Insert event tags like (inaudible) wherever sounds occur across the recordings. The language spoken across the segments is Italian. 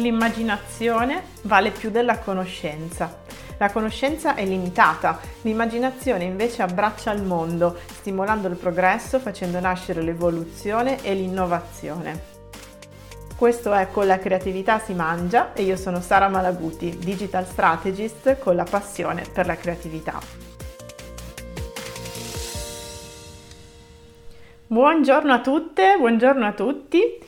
L'immaginazione vale più della conoscenza. La conoscenza è limitata, l'immaginazione invece abbraccia il mondo, stimolando il progresso, facendo nascere l'evoluzione e l'innovazione. Questo è Con la creatività si mangia e io sono Sara Malaguti, digital strategist con la passione per la creatività. Buongiorno a tutte, buongiorno a tutti.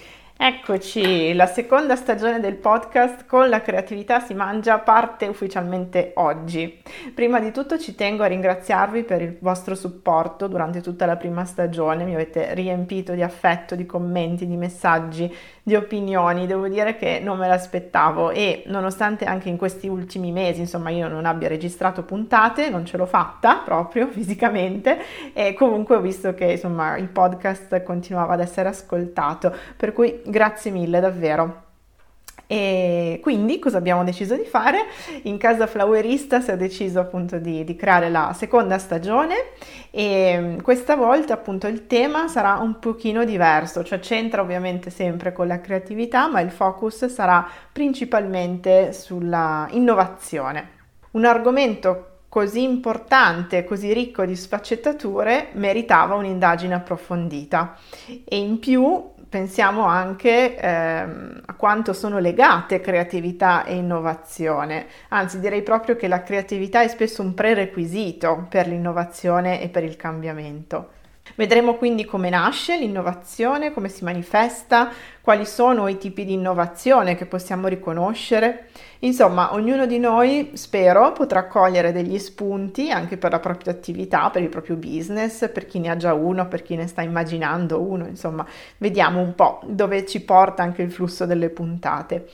Eccoci, la seconda stagione del podcast con la creatività si mangia parte ufficialmente oggi. Prima di tutto ci tengo a ringraziarvi per il vostro supporto durante tutta la prima stagione, mi avete riempito di affetto, di commenti, di messaggi, di opinioni, devo dire che non me l'aspettavo e nonostante anche in questi ultimi mesi, insomma, io non abbia registrato puntate, non ce l'ho fatta proprio (laughs) fisicamente e comunque ho visto che insomma il podcast continuava ad essere ascoltato, per cui grazie mille davvero. E quindi cosa abbiamo deciso di fare? In casa flowerista si è deciso appunto di, di, creare la seconda stagione e mm, questa volta appunto il tema sarà un pochino diverso, cioè c'entra ovviamente sempre con la creatività, ma il focus sarà principalmente sulla innovazione. Un argomento così importante, così ricco di sfaccettature, meritava un'indagine approfondita e in più pensiamo anche ehm, a quanto sono legate creatività e innovazione, anzi direi proprio che la creatività è spesso un prerequisito per l'innovazione e per il cambiamento. Vedremo quindi come nasce l'innovazione, come si manifesta, quali sono i tipi di innovazione che possiamo riconoscere. Insomma, ognuno di noi, spero, potrà cogliere degli spunti anche per la propria attività, per il proprio business, per chi ne ha già uno, per chi ne sta immaginando uno, insomma, vediamo un po' dove ci porta anche il flusso delle puntate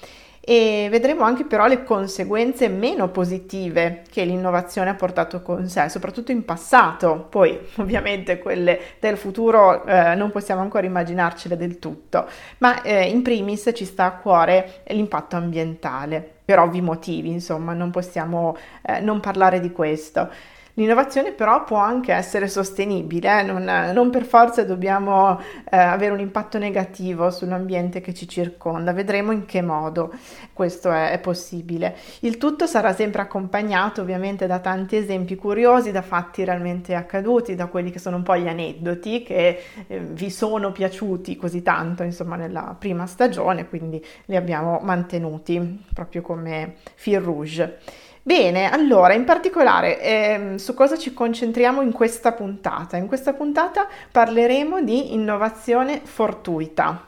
e vedremo anche però le conseguenze meno positive che l'innovazione ha portato con sé, soprattutto in passato. Poi (laughs) ovviamente quelle del futuro eh, non possiamo ancora immaginarcele del tutto, ma eh, in primis ci sta a cuore l'impatto ambientale. Per ovvi motivi, insomma, non possiamo eh, non parlare di questo. L'innovazione però può anche essere sostenibile, non, non, per forza dobbiamo eh, avere un impatto negativo sull'ambiente che ci circonda, vedremo in che modo questo è, è, possibile. Il tutto sarà sempre accompagnato ovviamente da tanti esempi curiosi, da fatti realmente accaduti, da quelli che sono un po' gli aneddoti che eh, vi sono piaciuti così tanto insomma nella prima stagione, quindi li abbiamo mantenuti proprio come fil rouge. Bene, allora in particolare ehm, su cosa ci concentriamo in questa puntata? In questa puntata parleremo di innovazione fortuita,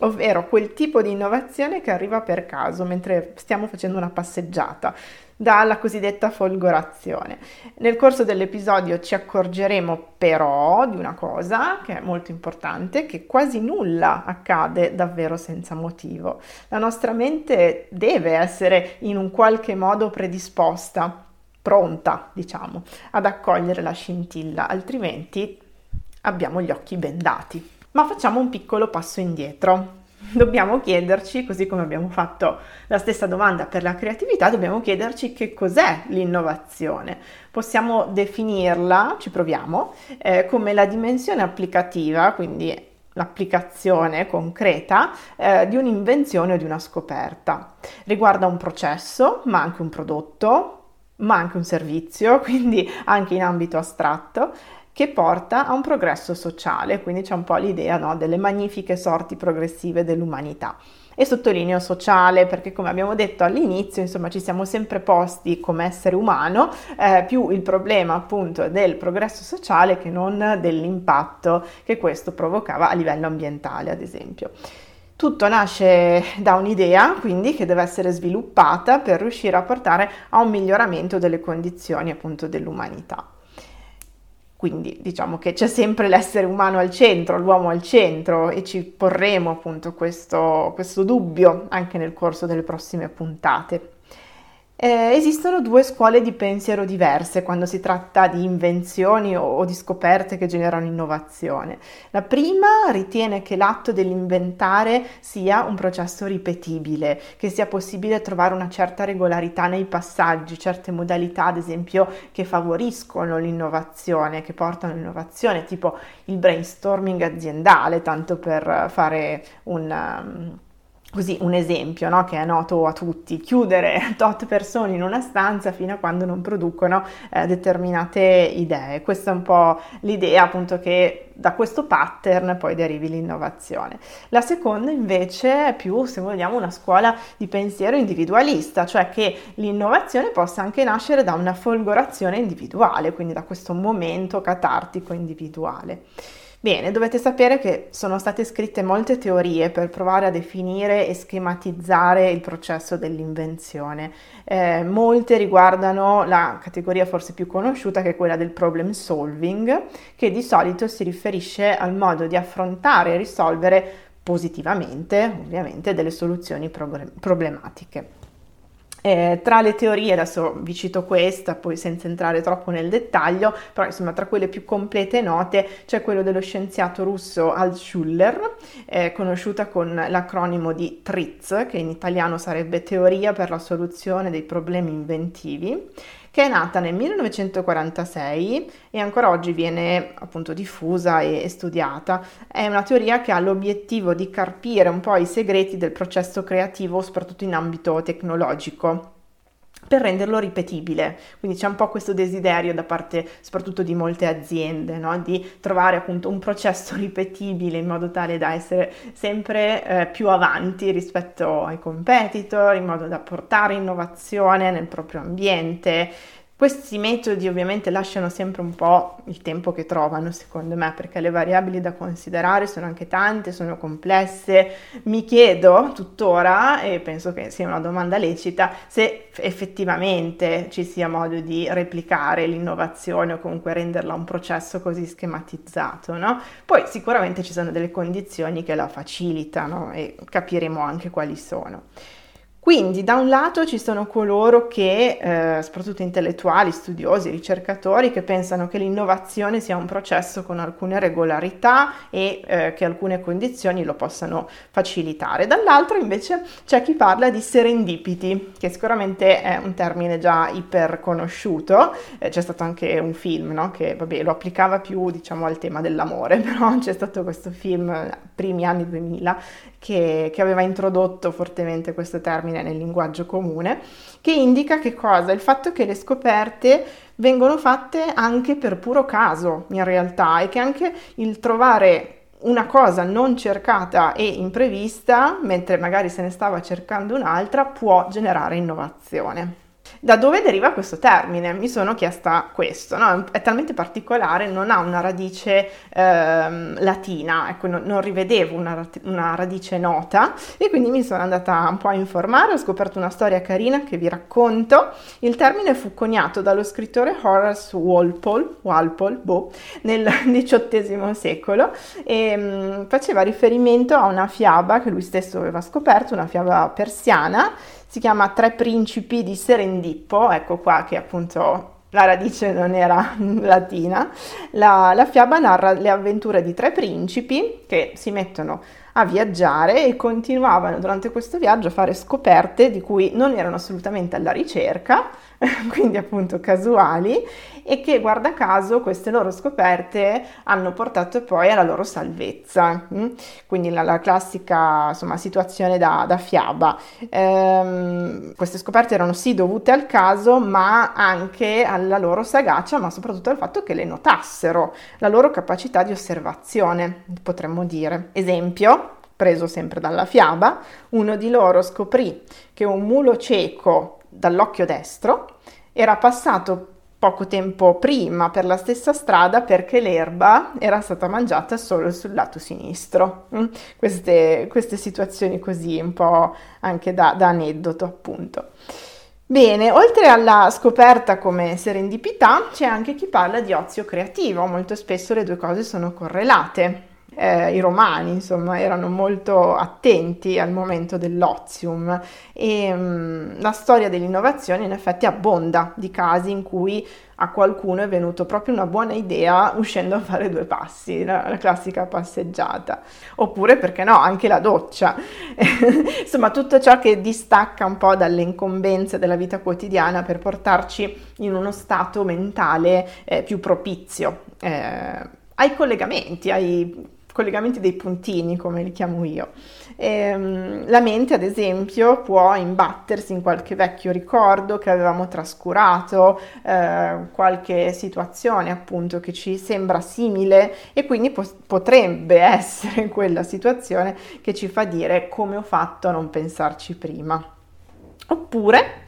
ovvero quel tipo di innovazione che arriva per caso mentre stiamo facendo una passeggiata dalla cosiddetta folgorazione. Nel corso dell'episodio ci accorgeremo però di una cosa che è molto importante, che quasi nulla accade davvero senza motivo. La nostra mente deve essere in un qualche modo predisposta, pronta, diciamo, ad accogliere la scintilla, altrimenti abbiamo gli occhi bendati. Ma facciamo un piccolo passo indietro dobbiamo chiederci, così come abbiamo fatto la stessa domanda per la creatività, dobbiamo chiederci che cos'è l'innovazione. Possiamo definirla, ci proviamo, eh, come la dimensione applicativa, quindi l'applicazione concreta eh, di un'invenzione o di una scoperta. Riguarda un processo, ma anche un prodotto, ma anche un servizio, (laughs) quindi anche in ambito astratto, che porta a un progresso sociale, quindi c'è un po' l'idea no, delle magnifiche sorti progressive dell'umanità. E sottolineo sociale perché come abbiamo detto all'inizio, insomma, ci siamo sempre posti come essere umano eh, più il problema appunto del progresso sociale che non dell'impatto che questo provocava a livello ambientale, ad esempio. Tutto nasce da un'idea, quindi, che deve essere sviluppata per riuscire a portare a un miglioramento delle condizioni appunto dell'umanità. Quindi diciamo che c'è sempre l'essere umano al centro, l'uomo al centro e ci porremo appunto questo, questo dubbio anche nel corso delle prossime puntate. Eh, esistono due scuole di pensiero diverse quando si tratta di invenzioni o, o, di scoperte che generano innovazione. La prima ritiene che l'atto dell'inventare sia un processo ripetibile, che sia possibile trovare una certa regolarità nei passaggi, certe modalità ad esempio che favoriscono l'innovazione, che portano all'innovazione, tipo il brainstorming aziendale, tanto per fare un... Um, così un esempio no? che è noto a tutti, chiudere (laughs) tot persone in una stanza fino a quando non producono eh, determinate idee. Questa è un po' l'idea appunto che da questo pattern poi derivi l'innovazione. La seconda invece è più, se vogliamo, una scuola di pensiero individualista, cioè che l'innovazione possa anche nascere da una folgorazione individuale, quindi da questo momento catartico individuale. Bene, dovete sapere che sono state scritte molte teorie per provare a definire e schematizzare il processo dell'invenzione. Eh, molte riguardano la categoria forse più conosciuta che è quella del problem solving, che di solito si riferisce al modo di affrontare e risolvere positivamente, ovviamente, delle soluzioni problematiche. Eh, tra le teorie, adesso vi cito questa, poi senza entrare troppo nel dettaglio, però insomma tra quelle più complete e note c'è quello dello scienziato russo Altschuler, eh, conosciuta con l'acronimo di TRIZ, che in italiano sarebbe Teoria per la soluzione dei problemi inventivi, che è nata nel 1946 e ancora oggi viene appunto diffusa e, studiata. È una teoria che ha l'obiettivo di carpire un po' i segreti del processo creativo, soprattutto in ambito tecnologico per renderlo ripetibile. Quindi c'è un po' questo desiderio da parte soprattutto di molte aziende, no? di trovare appunto un processo (laughs) ripetibile in modo tale da essere sempre eh, più avanti rispetto ai competitor, in modo da portare innovazione nel proprio ambiente questi metodi ovviamente lasciano sempre un po' il tempo che trovano, secondo me, perché le variabili da considerare sono anche tante, sono complesse. Mi chiedo tuttora, e penso che sia una domanda lecita, se effettivamente ci sia modo di replicare l'innovazione o comunque renderla un processo così schematizzato, no? Poi sicuramente ci sono delle condizioni che la facilitano e capiremo anche quali sono. Quindi da un lato ci sono coloro che, eh, soprattutto intellettuali, studiosi, ricercatori, che pensano che l'innovazione sia un processo con alcune regolarità e eh, che alcune condizioni lo possano facilitare. Dall'altro invece c'è chi parla di serendipiti, che sicuramente è un termine già iper conosciuto, eh, c'è stato anche un film no? che vabbè, lo applicava più diciamo, al tema dell'amore, (laughs) però c'è stato questo film primi anni 2000 che, che aveva introdotto fortemente questo termine nel linguaggio comune, che indica che cosa? Il fatto che le scoperte vengono fatte anche per puro caso in realtà e che anche il trovare una cosa non cercata e imprevista, mentre magari se ne stava cercando un'altra, può generare innovazione. Da dove deriva questo termine? Mi sono chiesta questo, no? è talmente particolare, non ha una radice ehm, latina, ecco, no, non rivedevo una, una, radice nota e quindi mi sono andata un po' a informare, ho scoperto una storia carina che vi racconto. Il termine fu coniato dallo scrittore Horace Walpole, Walpole boh, nel (laughs) XVIII secolo e mh, mm, faceva riferimento a una fiaba che lui stesso aveva scoperto, una fiaba persiana si chiama Tre principi di Serendippo, ecco qua che appunto la radice non era (laughs) latina, la, la, fiaba narra le avventure di tre principi che si mettono a viaggiare e continuavano durante questo viaggio a fare scoperte di cui non erano assolutamente alla ricerca, (laughs) quindi appunto casuali, e che guarda caso queste loro scoperte hanno portato poi alla loro salvezza. Mm? Quindi la, la, classica insomma, situazione da, da fiaba. Ehm, queste scoperte erano sì dovute al caso, ma anche alla loro sagacia, ma soprattutto al fatto che le notassero, la loro capacità di osservazione, potremmo dire. Esempio, preso sempre dalla fiaba, uno di loro scoprì che un mulo cieco dall'occhio destro era passato poco tempo prima per la stessa strada perché l'erba era stata mangiata solo sul lato sinistro. Mm? Queste, queste situazioni così un po' anche da, da aneddoto appunto. Bene, oltre alla scoperta come serendipità, c'è anche chi parla di ozio creativo, molto spesso le due cose sono correlate eh, i romani insomma erano molto attenti al momento dell'ozium. E mh, mm, la storia dell'innovazione in effetti abbonda di casi in cui a qualcuno è venuto proprio una buona idea uscendo a fare due passi, la, la classica passeggiata, oppure perché no, anche la doccia, (laughs) insomma tutto ciò che distacca un po' dalle incombenze della vita quotidiana per portarci in uno stato mentale eh, più propizio eh, ai collegamenti, ai collegamenti dei puntini, come li chiamo io. E, ehm, la mente, ad esempio, può imbattersi in qualche vecchio ricordo che avevamo trascurato, eh, qualche situazione appunto che ci sembra simile e quindi po- potrebbe (laughs) essere quella situazione che ci fa dire come ho fatto a non pensarci prima. Oppure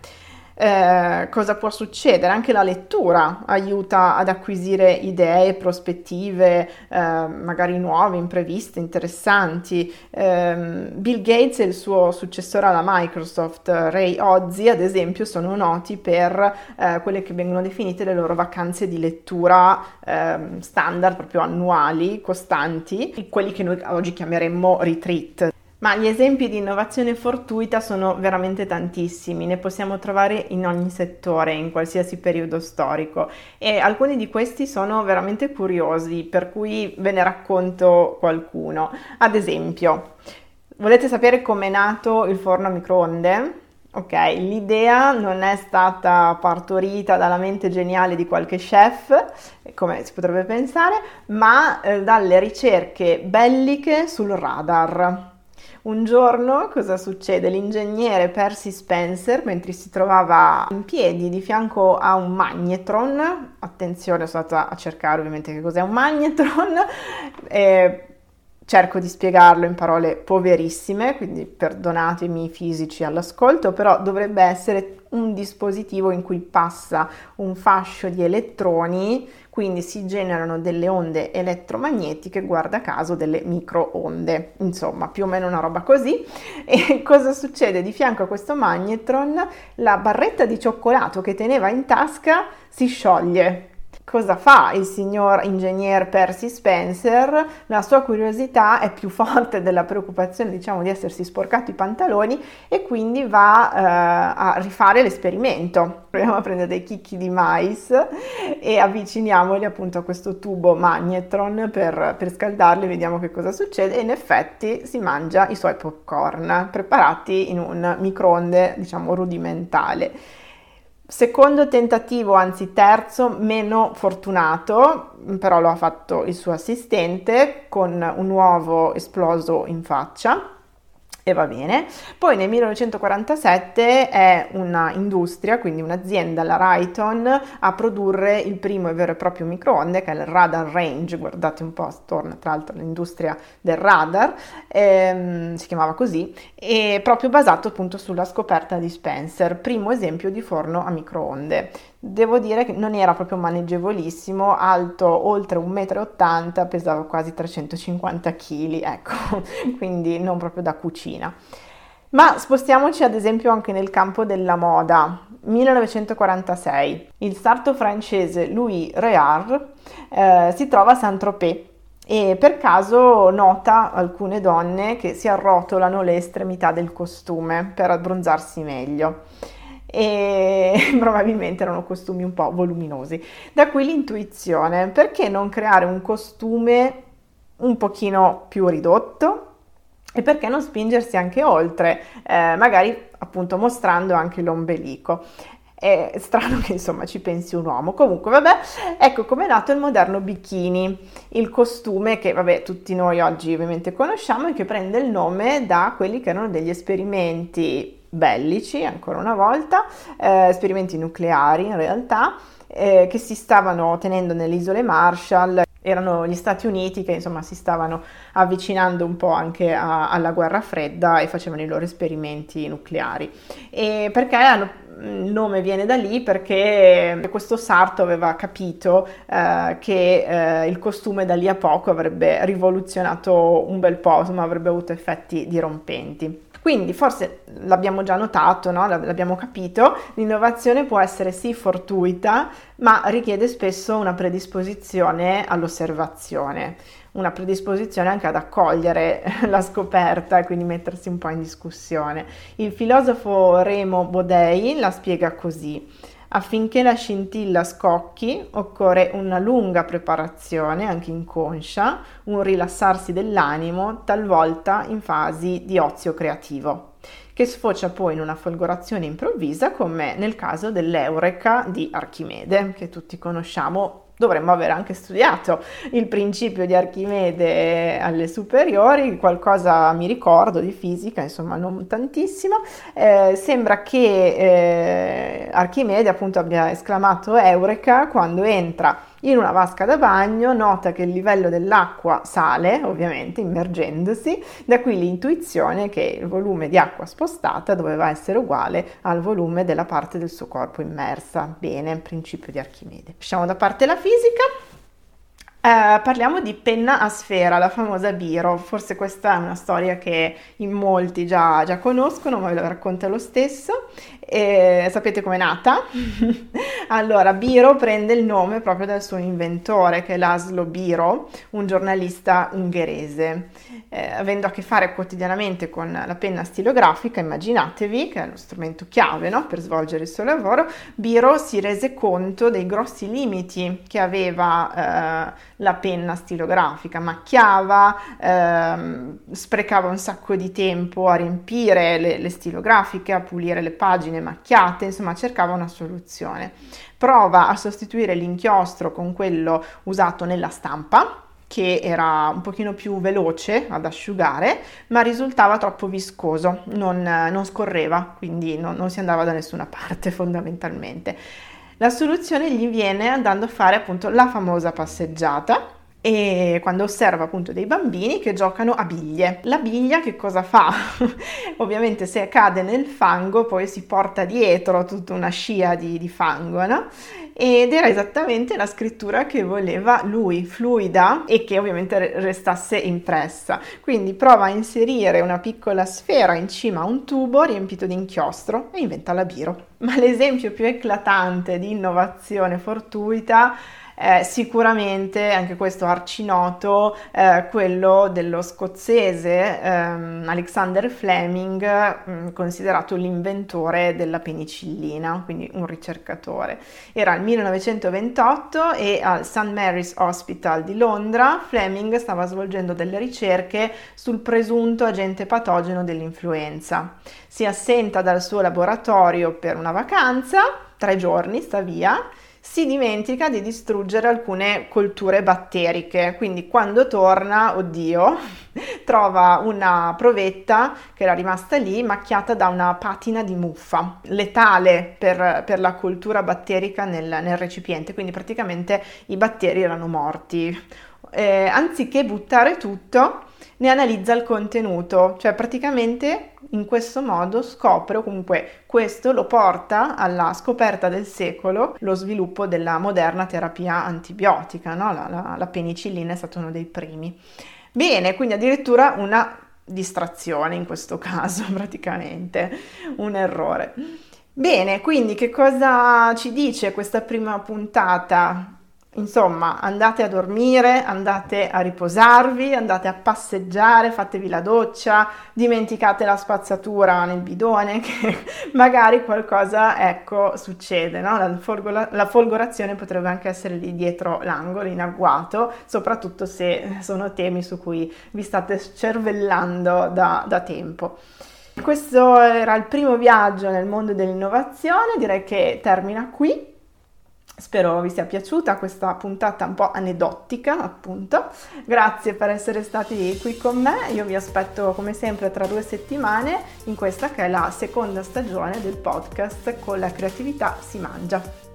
eh, cosa può succedere? Anche la lettura aiuta ad acquisire idee, prospettive, eh, magari nuove, impreviste, interessanti. Eh, Bill Gates e il suo successore alla Microsoft, Ray Ozzy, ad esempio, sono noti per eh, quelle che vengono definite le loro vacanze di lettura ehm, standard, proprio annuali, costanti, quelli che noi oggi chiameremmo retreat. Ma gli esempi di innovazione fortuita sono veramente tantissimi, ne possiamo trovare in ogni settore, in qualsiasi periodo storico e alcuni di questi sono veramente curiosi, per cui ve ne racconto qualcuno. Ad esempio, volete sapere com'è nato il forno a microonde? Ok, l'idea non è stata partorita dalla mente geniale di qualche chef, come si potrebbe pensare, ma eh, dalle ricerche belliche sul radar. Un giorno cosa succede? L'ingegnere Percy Spencer, mentre si trovava in piedi di fianco a un magnetron, attenzione, sono andata a cercare ovviamente che cos'è un magnetron, (laughs) eh, cerco di spiegarlo in parole poverissime, quindi perdonatemi i fisici all'ascolto, però dovrebbe essere un dispositivo in cui passa un fascio di elettroni, quindi si generano delle onde elettromagnetiche, guarda caso delle microonde, insomma più o meno una roba così. E (laughs) cosa succede? Di fianco a questo magnetron la barretta di cioccolato che teneva in tasca si scioglie Cosa fa il signor ingegner Percy Spencer? La sua curiosità è più (laughs) forte della preoccupazione, diciamo, di essersi sporcato i pantaloni e quindi va eh, a rifare l'esperimento. Proviamo a prendere dei chicchi di mais e avviciniamoli appunto a questo tubo magnetron per, per scaldarli, vediamo che cosa succede e in effetti si mangia i suoi popcorn preparati in un microonde, diciamo, rudimentale. Secondo tentativo, anzi terzo, meno fortunato, però lo ha fatto il suo assistente con un uovo esploso in faccia e va bene. Poi nel 1947 è una industria, quindi un'azienda, la Rayton, a produrre il primo e vero e proprio microonde che è il Radar Range, guardate un po' attorno, tra l'altro l'industria del radar, ehm, si chiamava così, e proprio basato appunto sulla scoperta di Spencer, primo esempio di forno a microonde. Devo dire che non era proprio maneggevolissimo, alto oltre 1,80 m, pesava quasi 350 kg, ecco, (laughs) quindi non proprio da cucina. Ma spostiamoci ad esempio anche nel campo della moda. 1946, il sarto francese Louis Réard eh, si trova a Saint-Tropez e per caso nota alcune donne che si arrotolano le estremità del costume per abbronzarsi meglio e (laughs) probabilmente erano costumi un po' voluminosi. Da qui l'intuizione, perché non creare un costume un pochino più ridotto? E perché non spingersi anche oltre, eh, magari appunto mostrando anche l'ombelico. È strano che insomma ci pensi un uomo. Comunque, vabbè, ecco come è nato il moderno bikini, il costume che, vabbè, tutti noi oggi ovviamente conosciamo e che prende il nome da quelli che erano degli esperimenti bellici, ancora una volta, eh, esperimenti nucleari in realtà, eh, che si stavano tenendo nelle isole Marshall. Erano gli Stati Uniti che insomma si stavano avvicinando un po' anche a, alla guerra fredda e facevano i loro esperimenti nucleari. E perché hanno, il nome viene da lì perché questo sarto aveva capito eh, che eh, il costume da lì a poco avrebbe rivoluzionato un bel po', insomma avrebbe avuto effetti dirompenti. Quindi forse l'abbiamo già notato, no? l'abbiamo capito, l'innovazione può essere sì fortuita, ma richiede spesso una predisposizione all'osservazione, una predisposizione anche ad accogliere (laughs) la scoperta e quindi mettersi un po' in discussione. Il filosofo Remo Bodei la spiega così. Affinché la scintilla scocchi occorre una lunga preparazione, anche inconscia, un rilassarsi dell'animo, talvolta in fasi di ozio creativo, che sfocia poi in una folgorazione improvvisa come nel caso dell'Eureka di Archimede, che tutti conosciamo dovremmo aver anche studiato il principio di Archimede alle superiori, qualcosa mi ricordo di fisica, insomma non tantissimo. Eh, sembra che eh, Archimede appunto abbia esclamato Eureka quando entra in una vasca da bagno, nota che il livello dell'acqua sale, ovviamente immergendosi, da qui l'intuizione che il volume di acqua spostata doveva essere uguale al volume della parte del suo corpo immersa. Bene, principio di Archimede. Lasciamo da parte la fisica. Eh, parliamo di penna a sfera, la famosa Biro. Forse questa è una storia che in molti già, già conoscono, ma ve la racconto lo stesso. E sapete com'è nata? (laughs) allora, Biro prende il nome proprio dal suo inventore, che è Laszlo Biro, un giornalista ungherese. Eh, avendo a che fare quotidianamente con la penna stilografica, immaginatevi che è lo strumento chiave no? per svolgere il suo lavoro, Biro si rese conto dei grossi limiti che aveva eh, la penna stilografica, macchiava, ehm, sprecava un sacco di tempo a riempire le, le stilografiche, a pulire le pagine macchiate, insomma cercava una soluzione. Prova a sostituire l'inchiostro con quello usato nella stampa, che era un pochino più veloce ad asciugare, ma risultava troppo viscoso, non, non scorreva, quindi non, non si andava da nessuna (laughs) parte fondamentalmente. La soluzione gli viene andando a fare appunto la famosa passeggiata e quando osserva appunto dei bambini che giocano a biglie. La biglia che cosa fa? (laughs) Ovviamente se cade nel fango poi si porta dietro tutta una scia di, di fango, no? Ed era esattamente la scrittura che voleva lui, fluida e che ovviamente restasse impressa. Quindi prova a inserire una piccola sfera in cima a un tubo riempito di inchiostro e inventa la biro. Ma l'esempio più eclatante di innovazione fortuita eh, sicuramente anche questo arcinoto, eh, quello dello scozzese ehm, Alexander Fleming, mm, considerato l'inventore della penicillina, quindi un ricercatore. Era il 1928 e al St. Mary's Hospital di Londra Fleming stava svolgendo delle ricerche sul presunto agente patogeno dell'influenza. Si assenta dal suo laboratorio per una vacanza, tre giorni sta via, si dimentica di distruggere alcune colture batteriche, quindi quando torna, oddio, (laughs) trova una provetta che era rimasta lì macchiata da una patina di muffa, letale per, per la coltura batterica nel, nel, recipiente, quindi praticamente i batteri erano morti. Eh, anziché buttare tutto, ne analizza il contenuto, cioè praticamente in questo modo scopre o comunque questo lo porta alla scoperta del secolo, lo sviluppo della moderna terapia antibiotica, no? la, la, la penicillina è stato uno dei primi. Bene, quindi addirittura una distrazione in questo (laughs) caso praticamente, un errore. Bene, quindi che cosa ci dice questa prima puntata? Insomma, andate a dormire, andate a riposarvi, andate a passeggiare, fatevi la doccia, dimenticate la spazzatura nel bidone, (laughs) che magari qualcosa, ecco, succede, no? La, folgola- la folgorazione potrebbe anche essere lì dietro l'angolo, in agguato, soprattutto se sono temi su cui vi state cervellando da, da tempo. Questo era il primo viaggio nel mondo dell'innovazione, direi che termina qui. Spero vi sia piaciuta questa puntata un po' aneddotica, appunto. Grazie per essere stati qui con me. Io vi aspetto come sempre tra due settimane in questa che è la seconda stagione del podcast Con la creatività si mangia.